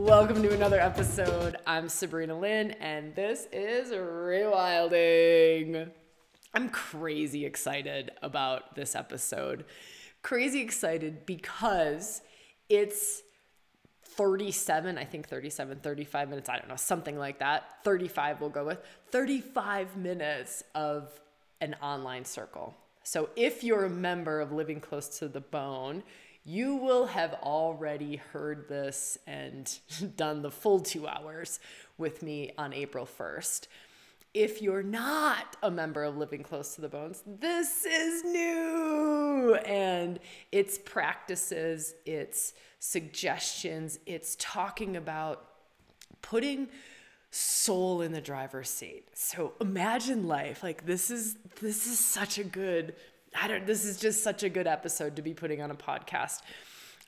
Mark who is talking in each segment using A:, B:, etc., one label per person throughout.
A: Welcome to another episode. I'm Sabrina Lynn, and this is Rewilding. I'm crazy excited about this episode. Crazy excited because it's 37, I think 37, 35 minutes, I don't know, something like that. 35 we'll go with. 35 minutes of an online circle. So if you're a member of Living Close to the Bone, you will have already heard this and done the full two hours with me on April 1st. If you're not a member of Living Close to the Bones, this is new. And it's practices, it's suggestions, it's talking about putting soul in the driver's seat. So imagine life. Like this is this is such a good I don't this is just such a good episode to be putting on a podcast.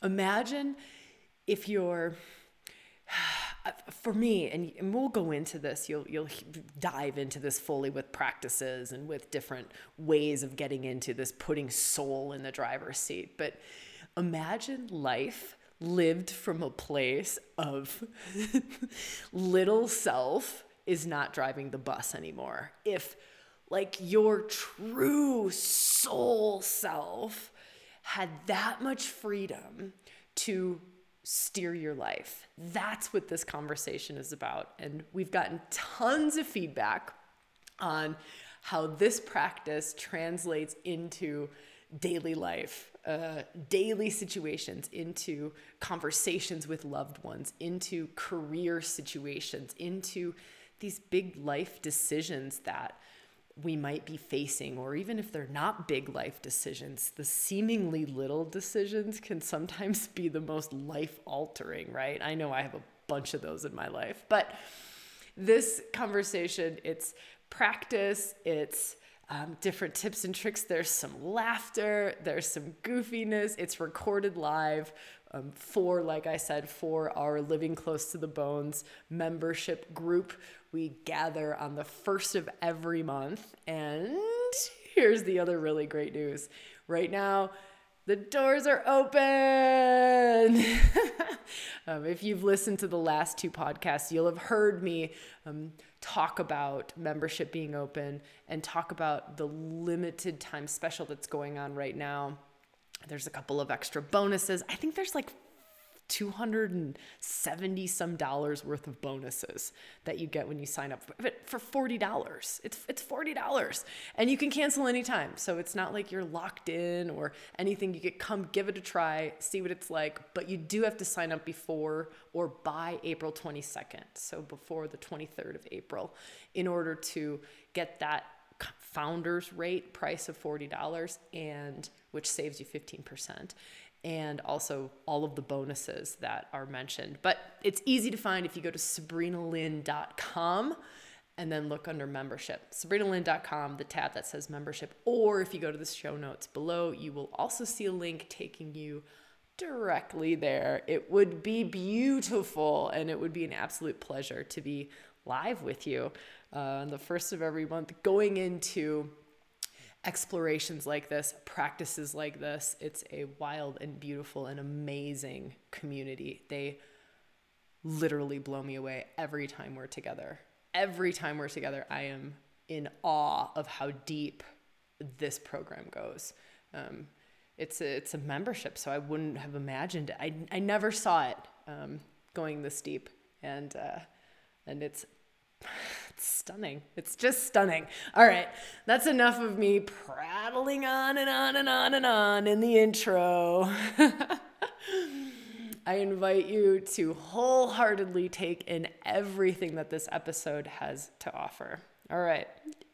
A: Imagine if you're for me and, we'll go into this you'll you'll dive into this fully with practices and with different ways of getting into this putting soul in the driver's seat but imagine life lived from a place of little self is not driving the bus anymore if like your true soul self had that much freedom to steer your life. That's what this conversation is about. And we've gotten tons of feedback on how this practice translates into daily life, uh, daily situations, into conversations with loved ones, into career situations, into these big life decisions that we might be facing, or even if they're not big life decisions, the seemingly little decisions can sometimes be the most life altering, right? I know I have a bunch of those in my life, but this conversation, it's practice, it's um, different tips and tricks. There's some laughter, there's some goofiness. It's recorded live um, for, like I said, for our Living Close to the Bones membership group. We gather on the first of every month. And here's the other really great news right now, the doors are open. um, if you've listened to the last two podcasts, you'll have heard me um, talk about membership being open and talk about the limited time special that's going on right now there's a couple of extra bonuses. I think there's like 270 some dollars worth of bonuses that you get when you sign up for $40. It's it's $40 and you can cancel anytime. So it's not like you're locked in or anything. You could come give it a try, see what it's like, but you do have to sign up before or by April 22nd. So before the 23rd of April in order to get that founder's rate price of $40 and which saves you 15% and also all of the bonuses that are mentioned. But it's easy to find if you go to sabrinalynn.com and then look under membership. sabrinalynn.com, the tab that says membership, or if you go to the show notes below, you will also see a link taking you directly there. It would be beautiful and it would be an absolute pleasure to be live with you uh, on the first of every month, going into explorations like this, practices like this. It's a wild and beautiful and amazing community. They literally blow me away every time we're together. Every time we're together, I am in awe of how deep this program goes. Um, it's a it's a membership, so I wouldn't have imagined it. I I never saw it um, going this deep, and uh, and it's it's stunning. It's just stunning. All right, that's enough of me prattling on and on and on and on in the intro. I invite you to wholeheartedly take in everything that this episode has to offer. All right,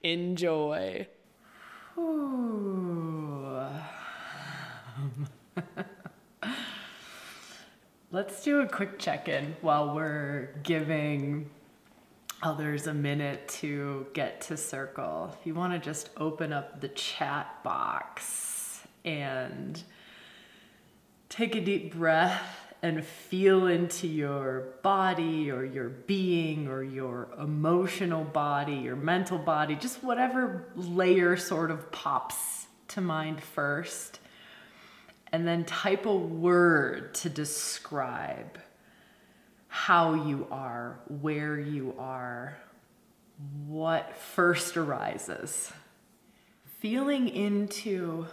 A: enjoy. Let's do a quick check in while we're giving Oh, others a minute to get to circle. If you want to just open up the chat box and take a deep breath and feel into your body or your being or your emotional body, your mental body, just whatever layer sort of pops to mind first. And then type a word to describe how you are, where you are, what first arises. Feeling into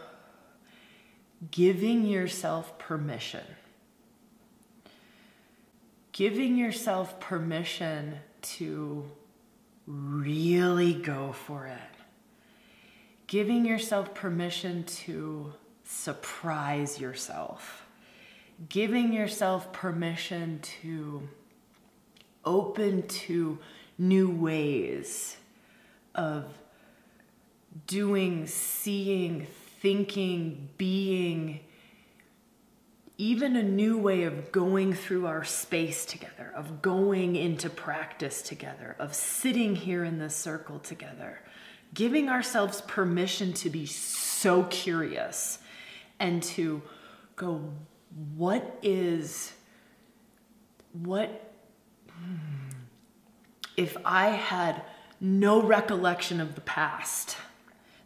A: giving yourself permission. Giving yourself permission to really go for it. Giving yourself permission to surprise yourself. Giving yourself permission to open to new ways of doing, seeing, thinking, being, even a new way of going through our space together, of going into practice together, of sitting here in this circle together, giving ourselves permission to be so curious and to go, what is, what, if I had no recollection of the past?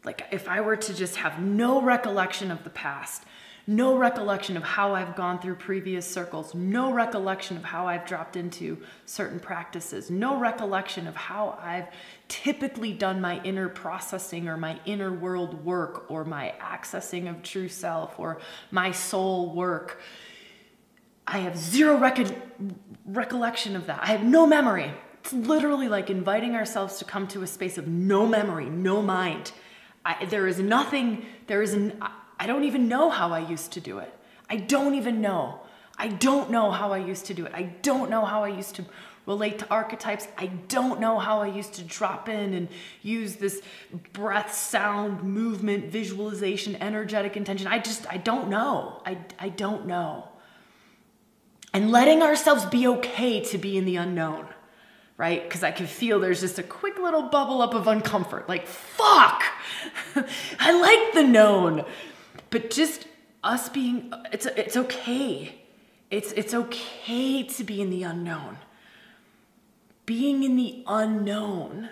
A: Like, if I were to just have no recollection of the past, no recollection of how I've gone through previous circles, no recollection of how I've dropped into certain practices, no recollection of how I've typically done my inner processing or my inner world work or my accessing of true self or my soul work. I have zero rec- recollection of that. I have no memory. It's literally like inviting ourselves to come to a space of no memory, no mind. I, there is nothing, there is, an, I don't even know how I used to do it. I don't even know. I don't know how I used to do it. I don't know how I used to relate to archetypes. I don't know how I used to drop in and use this breath, sound, movement, visualization, energetic intention. I just, I don't know. I, I don't know. And letting ourselves be okay to be in the unknown right? Because I can feel there's just a quick little bubble up of uncomfort. Like, fuck, I like the known. But just us being, it's, it's okay. It's, it's okay to be in the unknown. Being in the unknown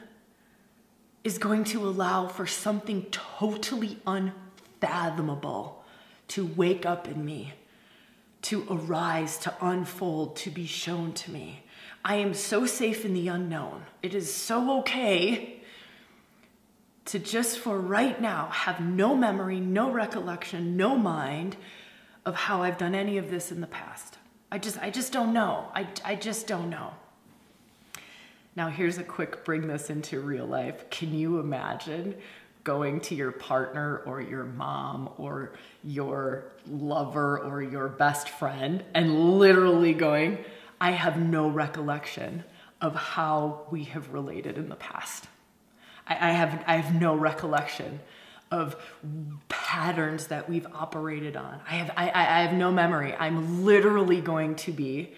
A: is going to allow for something totally unfathomable to wake up in me, to arise, to unfold, to be shown to me. I am so safe in the unknown. It is so okay to just for right now have no memory, no recollection, no mind of how I've done any of this in the past. I just I just don't know. I I just don't know. Now here's a quick bring this into real life. Can you imagine going to your partner or your mom or your lover or your best friend and literally going, I have no recollection of how we have related in the past. I, I, have, I have no recollection of patterns that we've operated on. I have, I, I have no memory. I'm literally going to be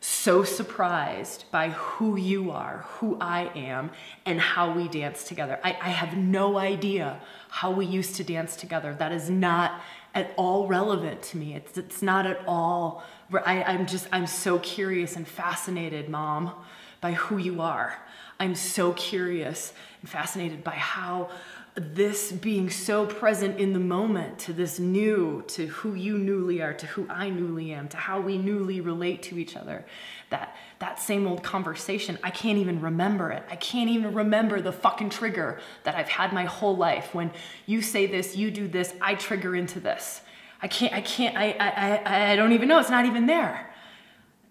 A: so surprised by who you are, who I am, and how we dance together. I, I have no idea how we used to dance together. That is not at all relevant to me. It's, it's not at all I, I'm just, I'm so curious and fascinated, mom, by who you are. I'm so curious and fascinated by how this being so present in the moment to this new, to who you newly are, to who I newly am, to how we newly relate to each other. That that same old conversation, I can't even remember it. I can't even remember the fucking trigger that I've had my whole life. When you say this, you do this, I trigger into this. I can't, I can't, I, I, I don't even know. It's not even there.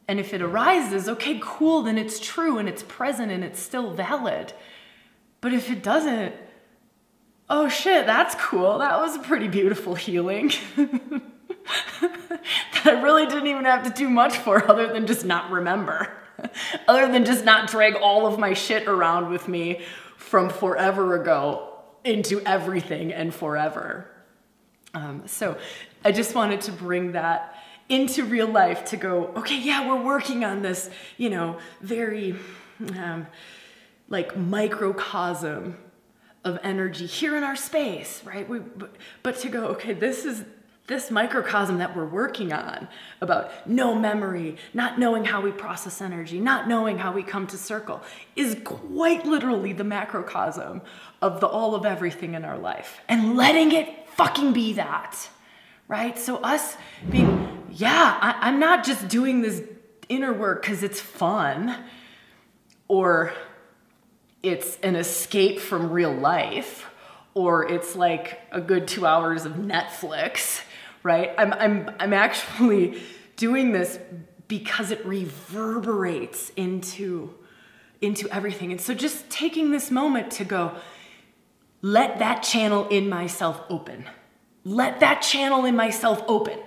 A: And if it arises, okay, cool, then it's true and it's present and it's still valid. But if it doesn't, oh shit, that's cool. That was a pretty beautiful healing. that I really didn't even have to do much for other than just not remember. other than just not drag all of my shit around with me from forever ago into everything and forever. Um, so I just wanted to bring that into real life to go, okay, yeah, we're working on this, you know, very um, like microcosm of energy here in our space, right? We, but, but to go, okay, this is this microcosm that we're working on about no memory, not knowing how we process energy, not knowing how we come to circle, is quite literally the macrocosm of the all of everything in our life. And letting it fucking be that right? So, us being, yeah, I, am not just doing this inner work because it's fun or it's an escape from real life or it's like a good two hours of Netflix, right? I'm, I'm, I'm actually doing this because it reverberates into, into everything. And so just taking this moment to go, let that channel in myself open. Let that channel in myself open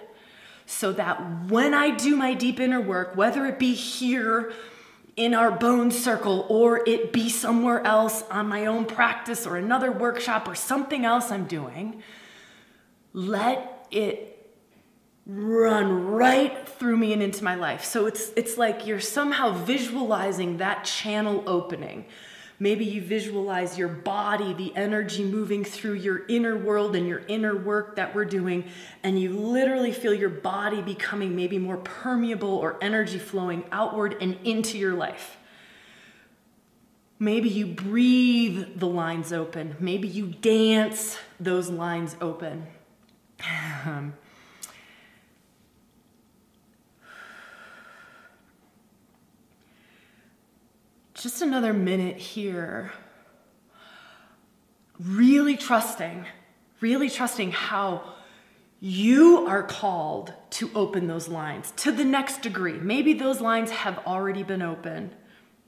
A: so that when I do my deep inner work, whether it be here in our bone circle or it be somewhere else on my own practice or another workshop or something else I'm doing, let it run right through me and into my life. So it's it's like you're somehow visualizing that channel opening. Maybe you visualize your body, the energy moving through your inner world and your inner work that we're doing, and you literally feel your body becoming maybe more permeable or energy flowing outward and into your life. Maybe you breathe the lines open. Maybe you dance those lines open. Um, just another minute here, really trusting, really trusting how you are called to open those lines to the next degree. Maybe those lines have already been open.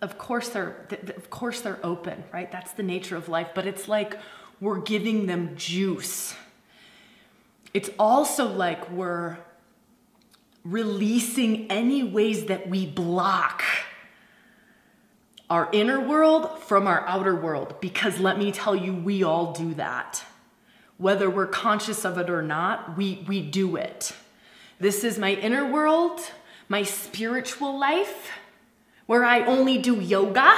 A: Of course they're of course they're open, right? That's the nature of life, but it's like we're giving them juice. It's also like we're releasing any ways that we block our inner world from our outer world because let me tell you, we all do that. Whether we're conscious of it or not, we, we do it. This is my inner world, my spiritual life, where I only do yoga.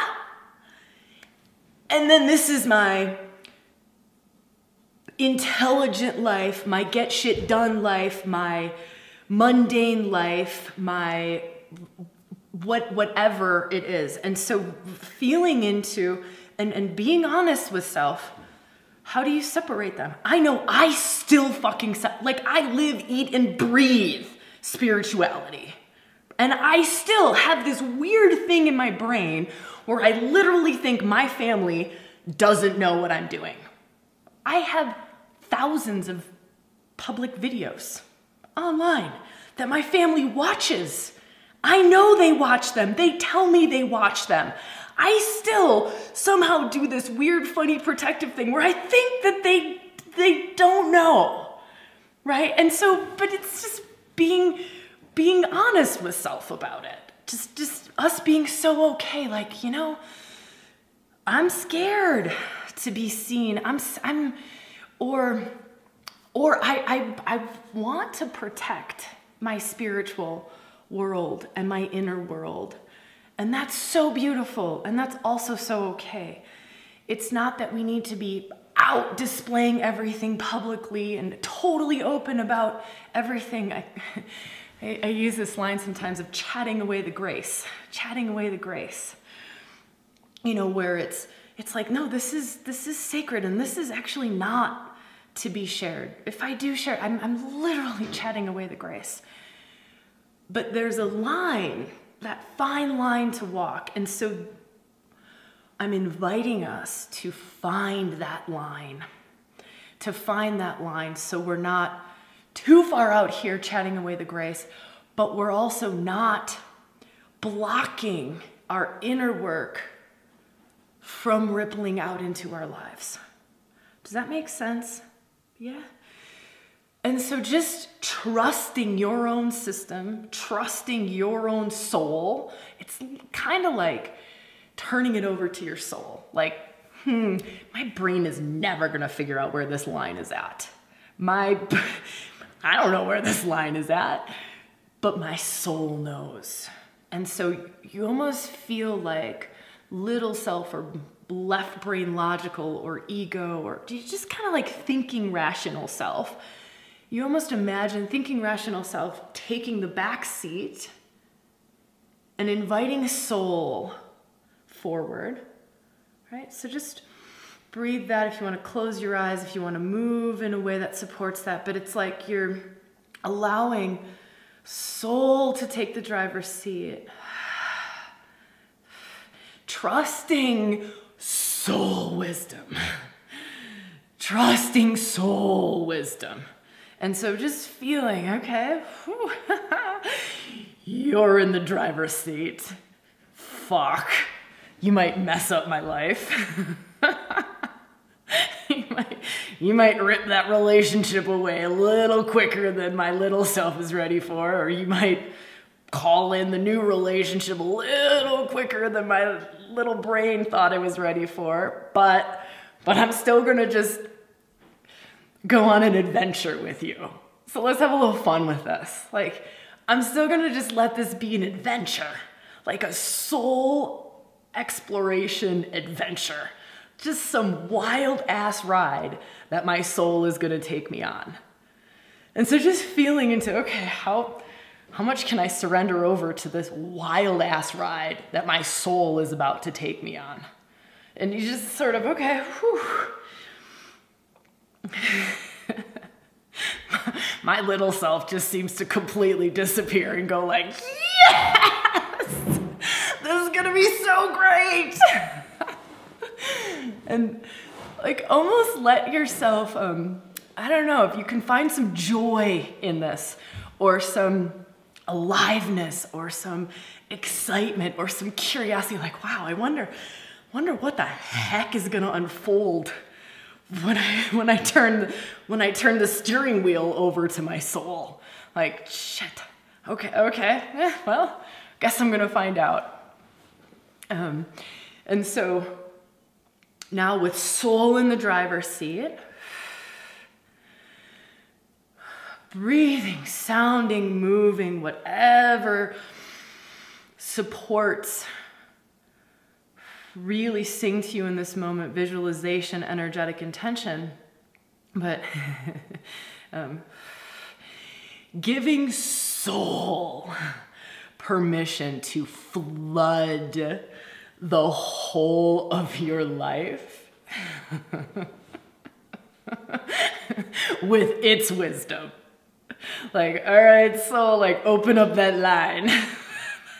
A: And then this is my intelligent life, my get shit done life, my mundane life, my what whatever it is. And so feeling into and, and being honest with self, how do you separate them? I know I still fucking like I live, eat, and breathe spirituality. And I still have this weird thing in my brain where I literally think my family doesn't know what I'm doing. I have thousands of public videos online that my family watches I know they watch them. They tell me they watch them. I still somehow do this weird, funny, protective thing where I think that they they don't know, right? And so, but it's just being being honest with self about it. Just just us being so okay, like you know, I'm scared to be seen. I'm I'm, or or I I I want to protect my spiritual world and my inner world. And that's so beautiful. And that's also so okay. It's not that we need to be out displaying everything publicly and totally open about everything. I, I, I, use this line sometimes of chatting away the grace, chatting away the grace. You know, where it's it's like, no, this is this is sacred and this is actually not to be shared. If I do share, I'm, I'm literally chatting away the grace. But there's a line, that fine line to walk. And so I'm inviting us to find that line, to find that line so we're not too far out here chatting away the grace, but we're also not blocking our inner work from rippling out into our lives. Does that make sense? Yeah. And so just trusting your own system, trusting your own soul, it's kind of like turning it over to your soul. Like, hmm, my brain is never going to figure out where this line is at. My I don't know where this line is at, but my soul knows. And so you almost feel like little self or left brain logical or ego or just kind of like thinking rational self you almost imagine thinking rational self taking the back seat and inviting soul forward, right? So just breathe that if you want to close your eyes, if you want to move in a way that supports that, but it's like you're allowing soul to take the driver's seat, trusting soul wisdom, trusting soul wisdom. And so just feeling, okay, you're in the driver's seat. Fuck, you might mess up my life. you, might, you might rip that relationship away a little quicker than my little self is ready for, or you might call in the new relationship a little quicker than my little brain thought it was ready for. But but I'm still gonna just go on an adventure with you. So let's have a little fun with this. Like, I'm still gonna just let this be an adventure, like a soul exploration adventure. Just some wild ass ride that my soul is gonna take me on. And so just feeling into, okay, how, how much can I surrender over to this wild ass ride that my soul is about to take me on? And you just sort of, okay, whew. my little self just seems to completely disappear and go like, yes, this is gonna be so great. and like almost let yourself, um, I don't know, if you can find some joy in this or some aliveness or some excitement or some curiosity, like, wow, I wonder, wonder what the heck is gonna unfold when I when I turn when I turn the steering wheel over to my soul. Like shit. Okay, okay. Well, guess I'm gonna find out. Um, and so now with soul in the driver's seat, breathing, sounding, moving, whatever supports really sing to you in this moment visualization, energetic intention. But um, giving soul permission to flood the whole of your life with its wisdom. Like, all right, soul, like open up that line.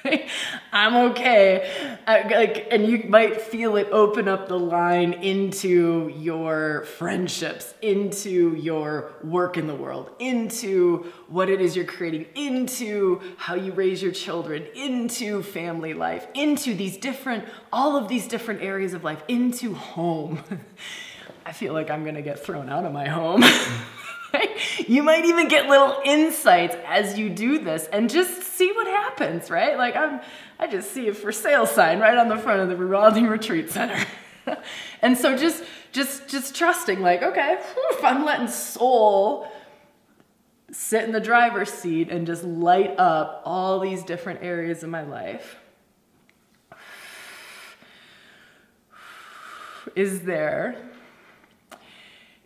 A: I'm okay. I, like, and you might feel it open up the line into your friendships, into your work in the world, into what it is you're creating, into how you raise your children, into family life, into these different, all of these different areas of life, into home. I feel like I'm gonna get thrown out of my home. you might even get little insights as you do this and just see what happens, right? Like I'm, I just see a for sale sign right on the front of the Rewilding Retreat Center. and so just, just, just trusting like, okay, whew, I'm letting soul sit in the driver's seat and just light up all these different areas of my life. Is there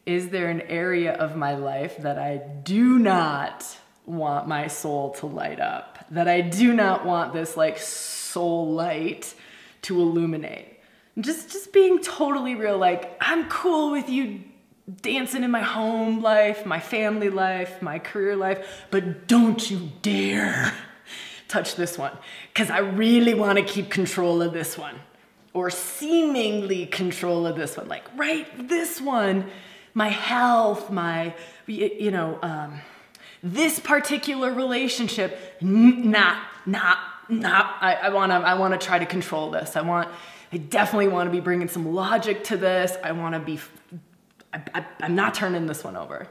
A: is there an area of my life that I do not want my soul to light up? That I do not want this like soul light to illuminate? Just just being totally real like I'm cool with you dancing in my home life, my family life, my career life, but don't you dare touch this one cuz I really want to keep control of this one or seemingly control of this one. Like right this one my health, my, you know, um, this particular relationship, not, not, not. I, wanna, I wanna try to control this. I want, I definitely wanna be bringing some logic to this. I wanna be, I, I, I'm not turning this one over.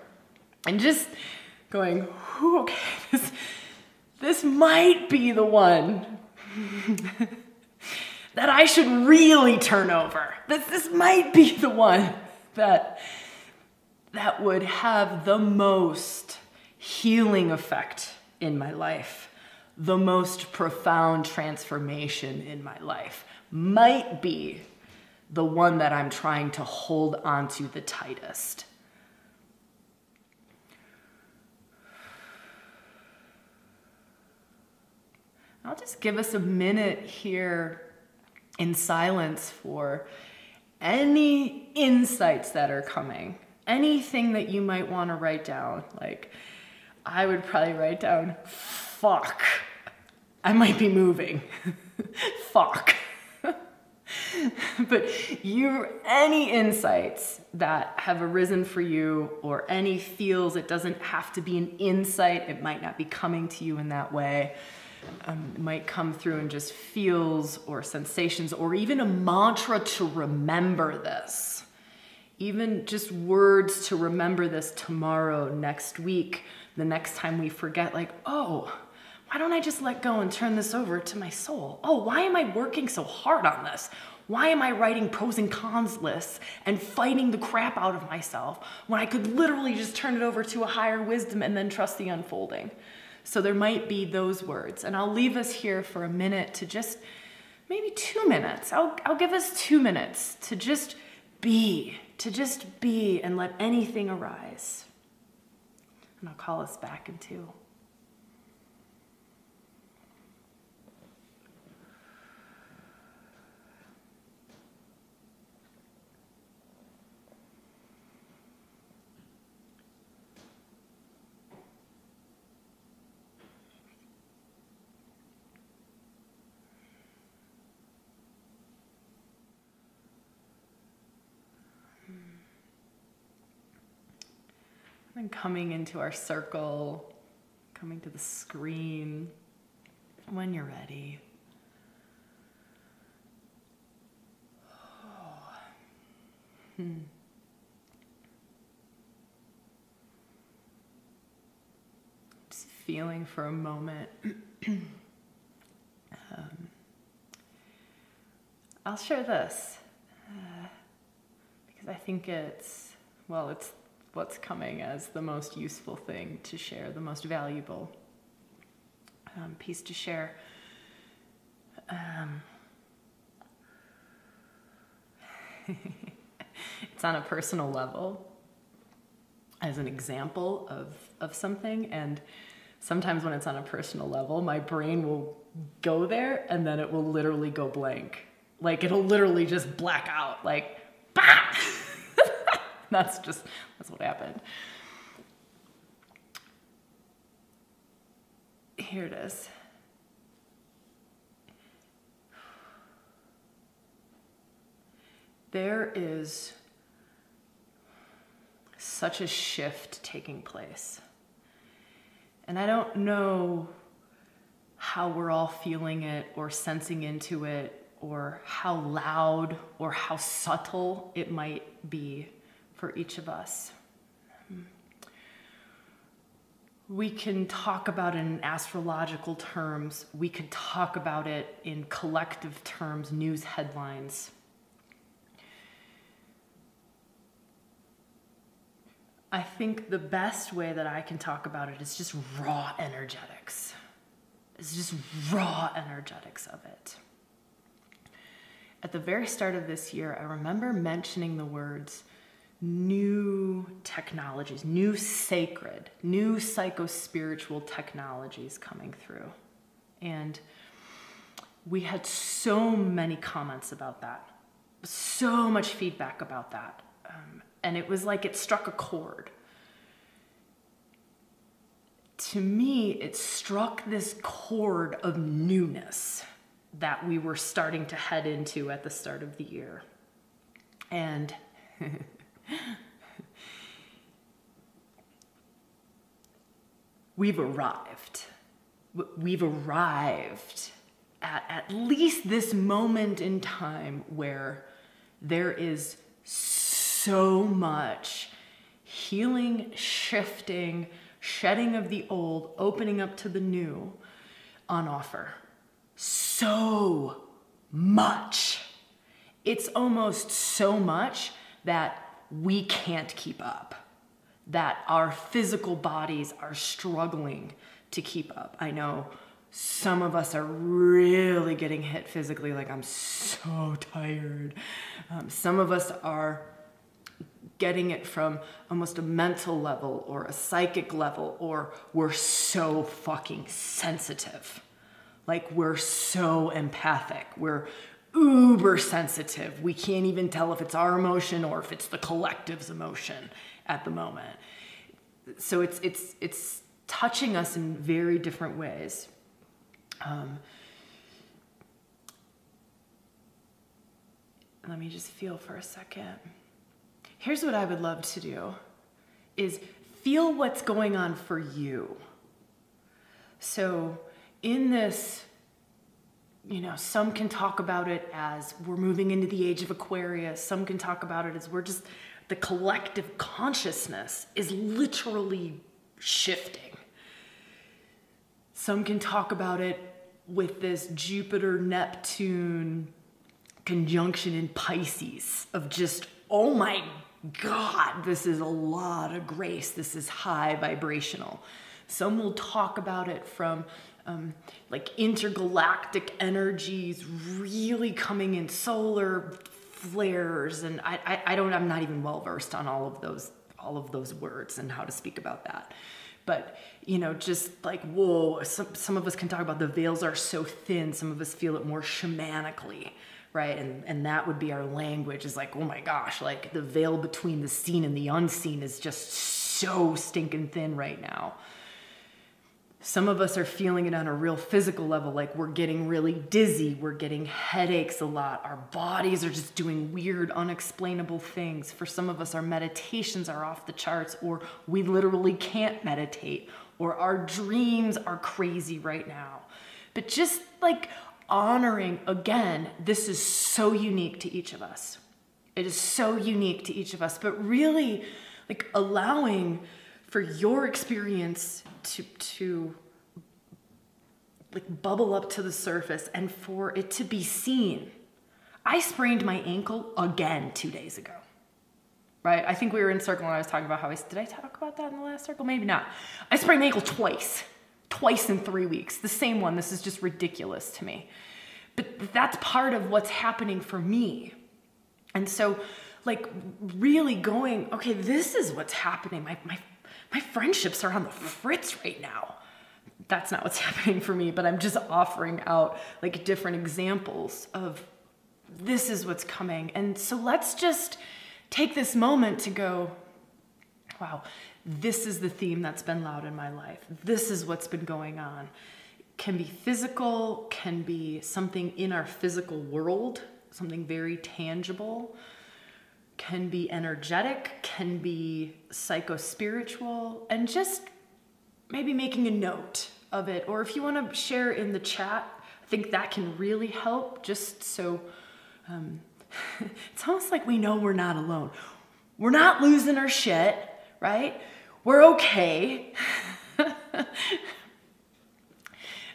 A: And just going, okay, this, this might be the one that I should really turn over. This, this might be the one that that would have the most healing effect in my life, the most profound transformation in my life, might be the one that I'm trying to hold onto the tightest. I'll just give us a minute here in silence for any insights that are coming anything that you might want to write down. Like, I would probably write down fuck, I might be moving. fuck. but you any insights that have arisen for you or any feels it doesn't have to be an insight it might not be coming to you in that way um, might come through in just feels or sensations or even a mantra to remember this even just words to remember this tomorrow next week the next time we forget like oh why don't I just let go and turn this over to my soul? Oh, why am I working so hard on this? Why am I writing pros and cons lists and fighting the crap out of myself when I could literally just turn it over to a higher wisdom and then trust the unfolding? So there might be those words. And I'll leave us here for a minute to just, maybe two minutes. I'll, I'll give us two minutes to just be, to just be and let anything arise. And I'll call us back in two. And coming into our circle, coming to the screen when you're ready. Hmm. Just feeling for a moment. um, I'll share this uh, because I think it's, well, it's what's coming as the most useful thing to share, the most valuable um, piece to share. Um, it's on a personal level as an example of, of something and sometimes when it's on a personal level my brain will go there and then it will literally go blank like it'll literally just black out like! That's just, that's what happened. Here it is. There is such a shift taking place. And I don't know how we're all feeling it or sensing into it or how loud or how subtle it might be for each of us. We can talk about it in astrological terms. We could talk about it in collective terms, news headlines. I think the best way that I can talk about it is just raw energetics. It's just raw energetics of it. At the very start of this year, I remember mentioning the words new technologies, new sacred, new psycho-spiritual technologies coming through. And we had so many comments about that, so much feedback about that. Um, and it was like it struck a chord. To me, it struck this chord of newness that we were starting to head into at the start of the year. And we've arrived. We've arrived at at least this moment in time where there is so much healing, shifting, shedding of the old, opening up to the new on offer. So much. It's almost so much that we can't keep up, that our physical bodies are struggling to keep up. I know some of us are really getting hit physically, like I'm so tired. Um, some of us are getting it from almost a mental level or a psychic level, or we're so fucking sensitive. Like we're so empathic. We're uber sensitive. We can't even tell if it's our emotion or if it's the collective's emotion at the moment. So it's it's it's touching us in very different ways. Um, let me just feel for a second. Here's what I would love to do is feel what's going on for you. So in this you know, some can talk about it as we're moving into the age of Aquarius. Some can talk about it as we're just, the collective consciousness is literally shifting. Some can talk about it with this Jupiter Neptune conjunction in Pisces of just, oh my God, this is a lot of grace. This is high vibrational. Some will talk about it from um, like intergalactic energies really coming in solar flares and I, I, I don't I'm not even well versed on all of those all of those words and how to speak about that. But you know just like whoa some, some of us can talk about the veils are so thin some of us feel it more shamanically right? And and that would be our language is like oh my gosh like the veil between the seen and the unseen is just so stinking thin right now some of us are feeling it on a real physical level, like we're getting really dizzy, we're getting headaches a lot, our bodies are just doing weird, unexplainable things. For some of us, our meditations are off the charts, or we literally can't meditate, or our dreams are crazy right now. But just like honoring, again, this is so unique to each of us. It is so unique to each of us, but really like allowing for your experience to to like bubble up to the surface and for it to be seen. I sprained my ankle again 2 days ago. Right? I think we were in circle and I was talking about how I did I talk about that in the last circle? Maybe not. I sprained my ankle twice. Twice in 3 weeks. The same one. This is just ridiculous to me. But that's part of what's happening for me. And so like really going, okay, this is what's happening. My my my friendships are on the fritz right now. That's not what's happening for me, but I'm just offering out like different examples of this is what's coming. And so let's just take this moment to go, wow, this is the theme that's been loud in my life. This is what's been going on. Can be physical, can be something in our physical world, something very tangible can be energetic, can be psychospiritual, and just maybe making a note of it. Or if you want to share in the chat, I think that can really help just so um, it's almost like we know we're not alone. We're not losing our shit, right? We're okay.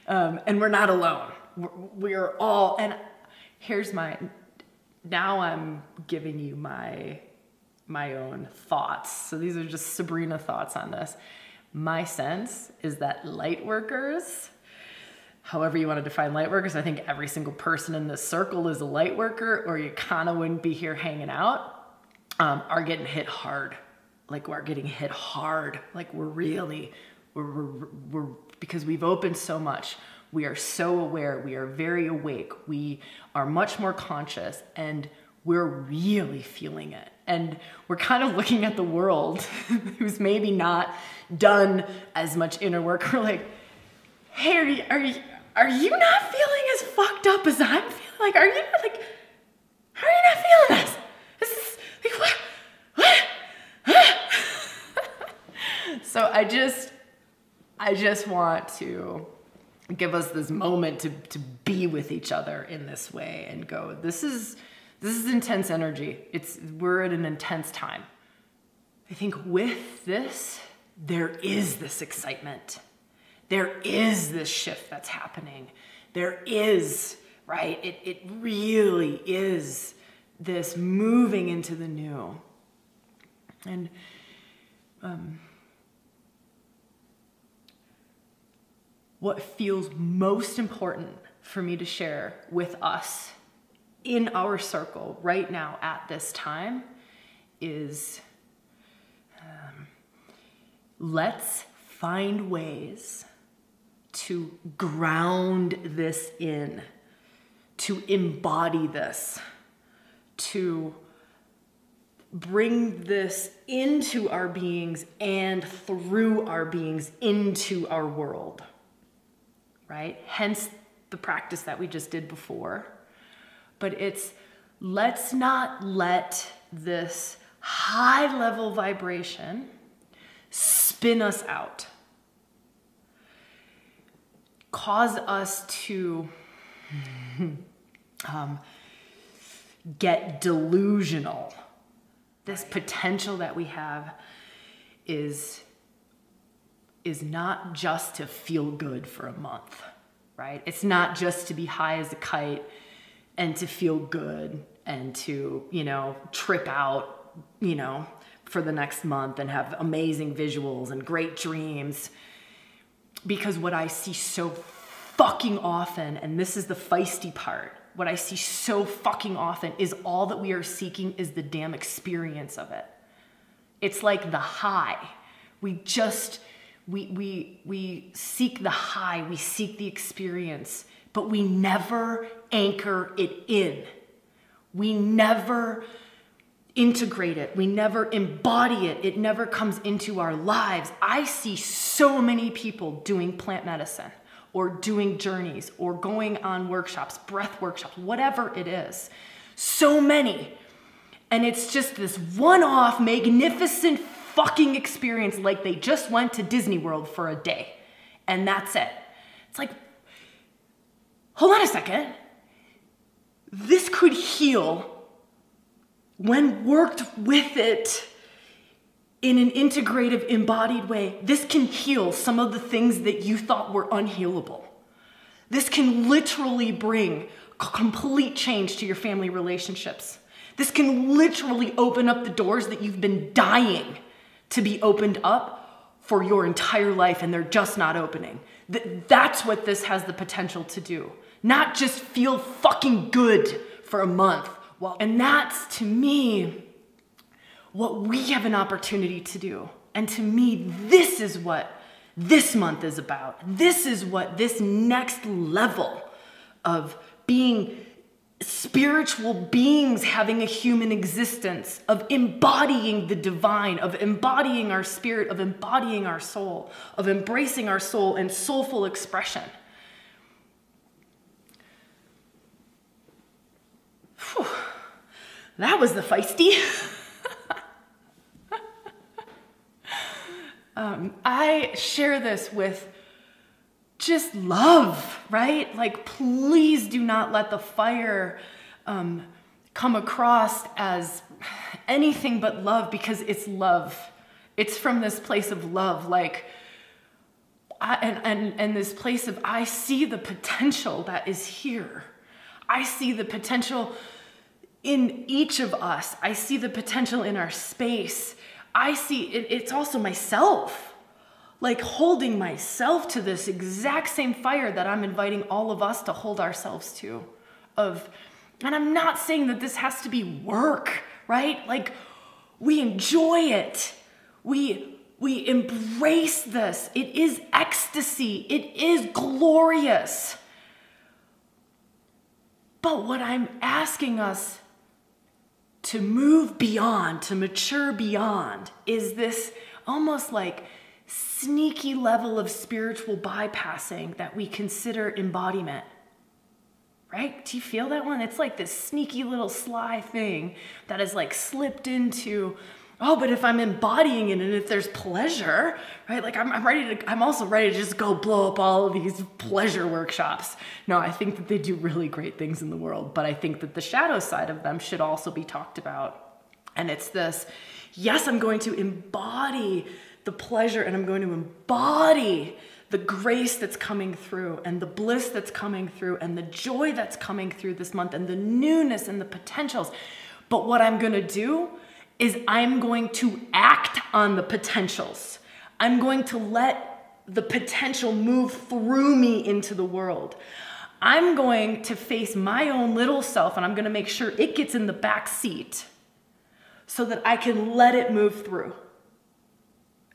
A: um, and we're not alone. We're, we're all, and here's my now I'm giving you my my own thoughts. So these are just Sabrina thoughts on this. My sense is that light workers, however you want to define light workers, I think every single person in this circle is a light worker, or you kind of wouldn't be here hanging out, um, are getting hit hard. Like we're getting hit hard. Like we're really, we're, we're, we're because we've opened so much. We are so aware. We are very awake. We are much more conscious and we're really feeling it. And we're kind of looking at the world who's maybe not done as much inner work. We're like, hey, are you, are you, are you not feeling as fucked up as I'm feeling? Like, are you not like, how are you not feeling this? This is like, what? What? so I just, I just want to give us this moment to, to be with each other in this way and go, this is this is intense energy. It's we're at an intense time. I think with this, there is this excitement. There is this shift that's happening. There is, right? It, it really is this moving into the new. And um, what feels most important for me to share with us in our circle right now at this time is um, let's find ways to ground this in, to embody this, to bring this into our beings and through our beings into our world. Right? Hence the practice that we just did before. But it's let's not let this high level vibration spin us out, cause us to um, get delusional. This potential that we have is is not just to feel good for a month, right? It's not just to be high as a kite and to feel good and to, you know, trip out, you know, for the next month and have amazing visuals and great dreams. Because what I see so fucking often, and this is the feisty part, what I see so fucking often is all that we are seeking is the damn experience of it. It's like the high. We just we we we seek the high, we seek the experience, but we never anchor it in. We never integrate it. We never embody it. It never comes into our lives. I see so many people doing plant medicine or doing journeys or going on workshops, breath workshops, whatever it is. So many. And it's just this one off, magnificent fucking experience like they just went to Disney World for a day. And that's it. It's like, hold on a second. This could heal when worked with it in an integrative, embodied way, this can heal some of the things that you thought were unhealable. This can literally bring complete change to your family relationships. This can literally open up the doors that you've been dying to be opened up for your entire life and they're just not opening. That's what this has the potential to do. Not just feel fucking good for a month. Well, and that's to me what we have an opportunity to do. And to me, this is what this month is about. This is what this next level of being spiritual beings having a human existence, of embodying the divine, of embodying our spirit, of embodying our soul, of embracing our soul and soulful expression. Whew. That was the feisty. um, I share this with just love, right? Like, please do not let the fire um, come across as anything but love because it's love. It's from this place of love, like, I, and, and, and this place of I see the potential that is here. I see the potential in each of us. I see the potential in our space. I see it, it's also myself. Like holding myself to this exact same fire that I'm inviting all of us to hold ourselves to. Of, and I'm not saying that this has to be work, right? Like we enjoy it. We we embrace this. It is ecstasy. It is glorious. But what I'm asking us to move beyond, to mature beyond, is this almost like sneaky level of spiritual bypassing that we consider embodiment. Right? Do you feel that one? It's like this sneaky little sly thing that is like slipped into oh, but if I'm embodying it and if there's pleasure, right? Like I'm, I'm ready to, I'm also ready to just go blow up all of these pleasure workshops. No, I think that they do really great things in the world, but I think that the shadow side of them should also be talked about. And it's this, yes, I'm going to embody the pleasure and I'm going to embody the grace that's coming through and the bliss that's coming through and the joy that's coming through this month and the newness and the potentials. But what I'm going to do is I'm going to act on the potentials. I'm going to let the potential move through me into the world. I'm going to face my own little self and I'm going to make sure it gets in the back seat so that I can let it move through.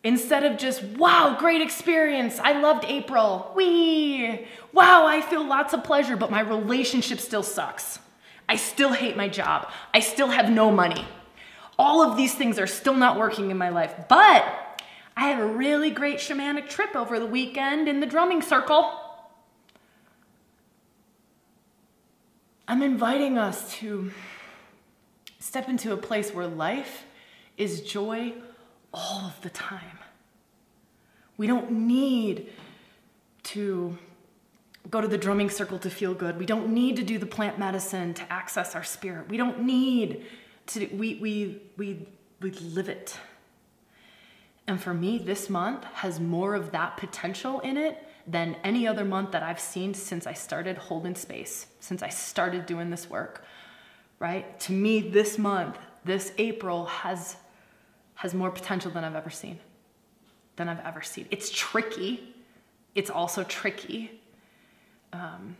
A: Instead of just, wow, great experience. I loved April. Wee. Wow, I feel lots of pleasure, but my relationship still sucks. I still hate my job. I still have no money All of these things are still not working in my life. But I had a really great shamanic trip over the weekend in the drumming circle. I'm inviting us to step into a place where life is joy all of the time. We don't need to go to the drumming circle to feel good. We don't need to do the plant medicine to access our spirit. We don't need to we we we we live it. And for me, this month has more of that potential in it than any other month that I've seen since I started holding space, since I started doing this work. Right? To me, this month, this April has has more potential than I've ever seen. Than I've ever seen. It's tricky. It's also tricky um,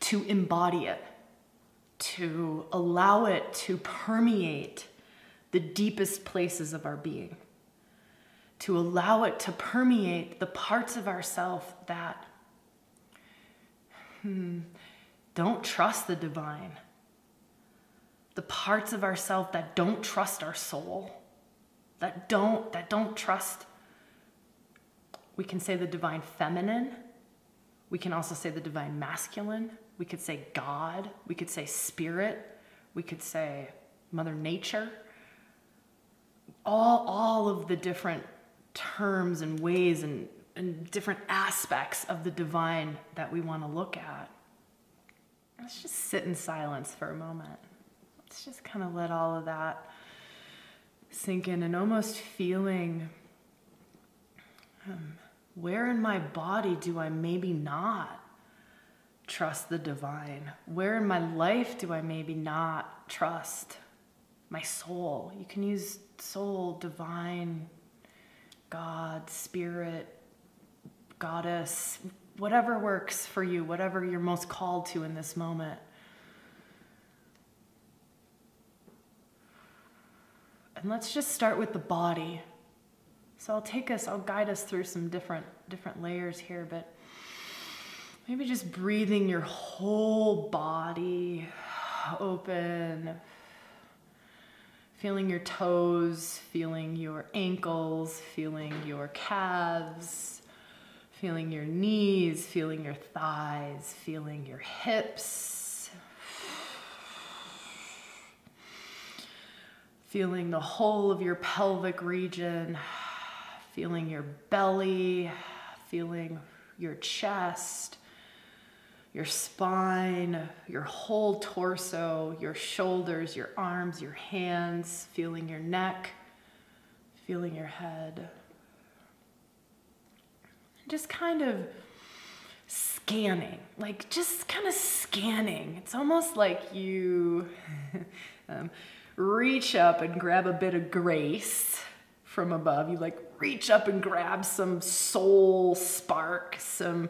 A: to embody it, to allow it to permeate the deepest places of our being, to allow it to permeate the parts of ourself that hmm, don't trust the divine, the parts of ourself that don't trust our soul, that don't that don't trust. We can say the divine feminine we can also say the divine masculine. We could say God. We could say spirit. We could say Mother Nature. All, all of the different terms and ways and, and different aspects of the divine that we want to look at. Let's just sit in silence for a moment. Let's just kind of let all of that sink in and almost feeling. Um, where in my body do I maybe not trust the divine? Where in my life do I maybe not trust my soul? You can use soul, divine, God, spirit, goddess, whatever works for you, whatever you're most called to in this moment. And let's just start with the body. So I'll take us, I'll guide us through some different different layers here, but maybe just breathing your whole body open. Feeling your toes, feeling your ankles, feeling your calves, feeling your knees, feeling your thighs, feeling your hips. Feeling the whole of your pelvic region feeling your belly, feeling your chest, your spine, your whole torso, your shoulders, your arms, your hands, feeling your neck, feeling your head. Just kind of scanning, like just kind of scanning. It's almost like you um, reach up and grab a bit of grace from above. You like reach up and grab some soul spark, some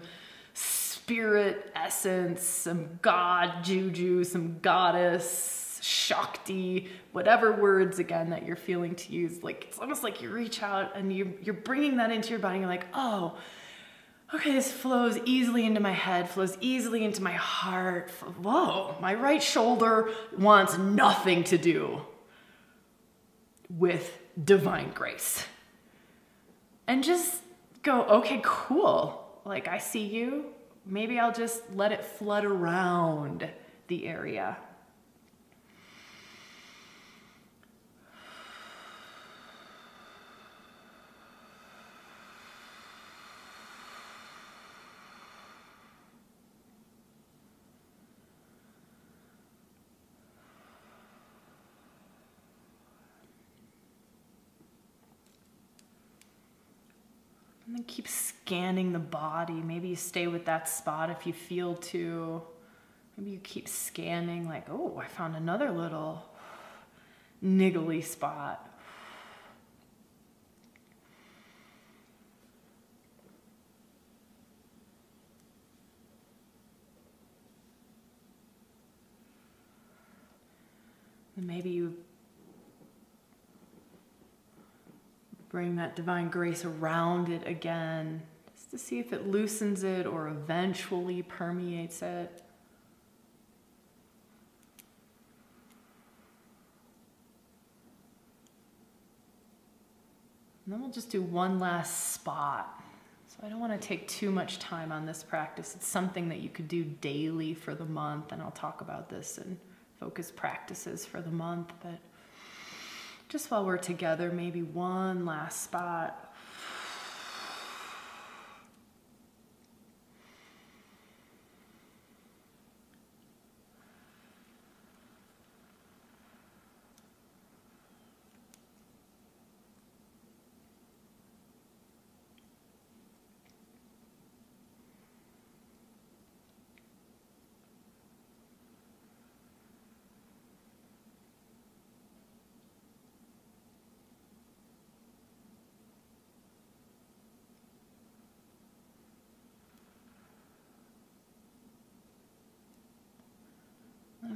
A: spirit essence, some god juju, some goddess, Shakti, whatever words again that you're feeling to use. Like it's almost like you reach out and you, you're bringing that into your body. And you're like, oh, okay, this flows easily into my head, flows easily into my heart. Whoa, my right shoulder wants nothing to do with divine grace. And just go, okay, cool. Like, I see you. Maybe I'll just let it flood around the area. Keep scanning the body. Maybe you stay with that spot if you feel to. Maybe you keep scanning, like, oh, I found another little niggly spot. Maybe you Bring that divine grace around it again, just to see if it loosens it or eventually permeates it. And then we'll just do one last spot. So I don't want to take too much time on this practice. It's something that you could do daily for the month, and I'll talk about this in focus practices for the month. But just while we're together, maybe one last spot.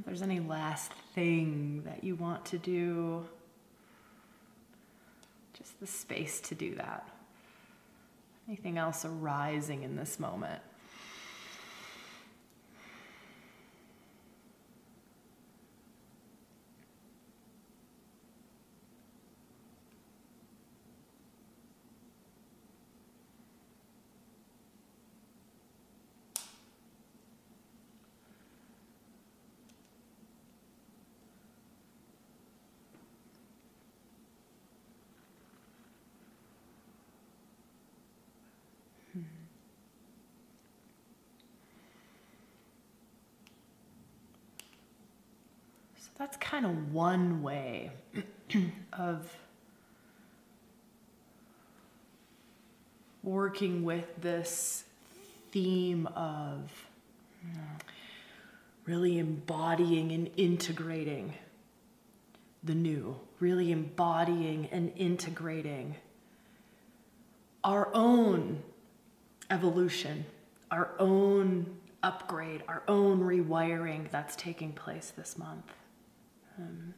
A: if there's any last thing that you want to do, just the space to do that. Anything else arising in this moment? That's kind of one way of working with this theme of really embodying and integrating the new, really embodying and integrating our own evolution, our own upgrade, our own rewiring that's taking place this month. Um,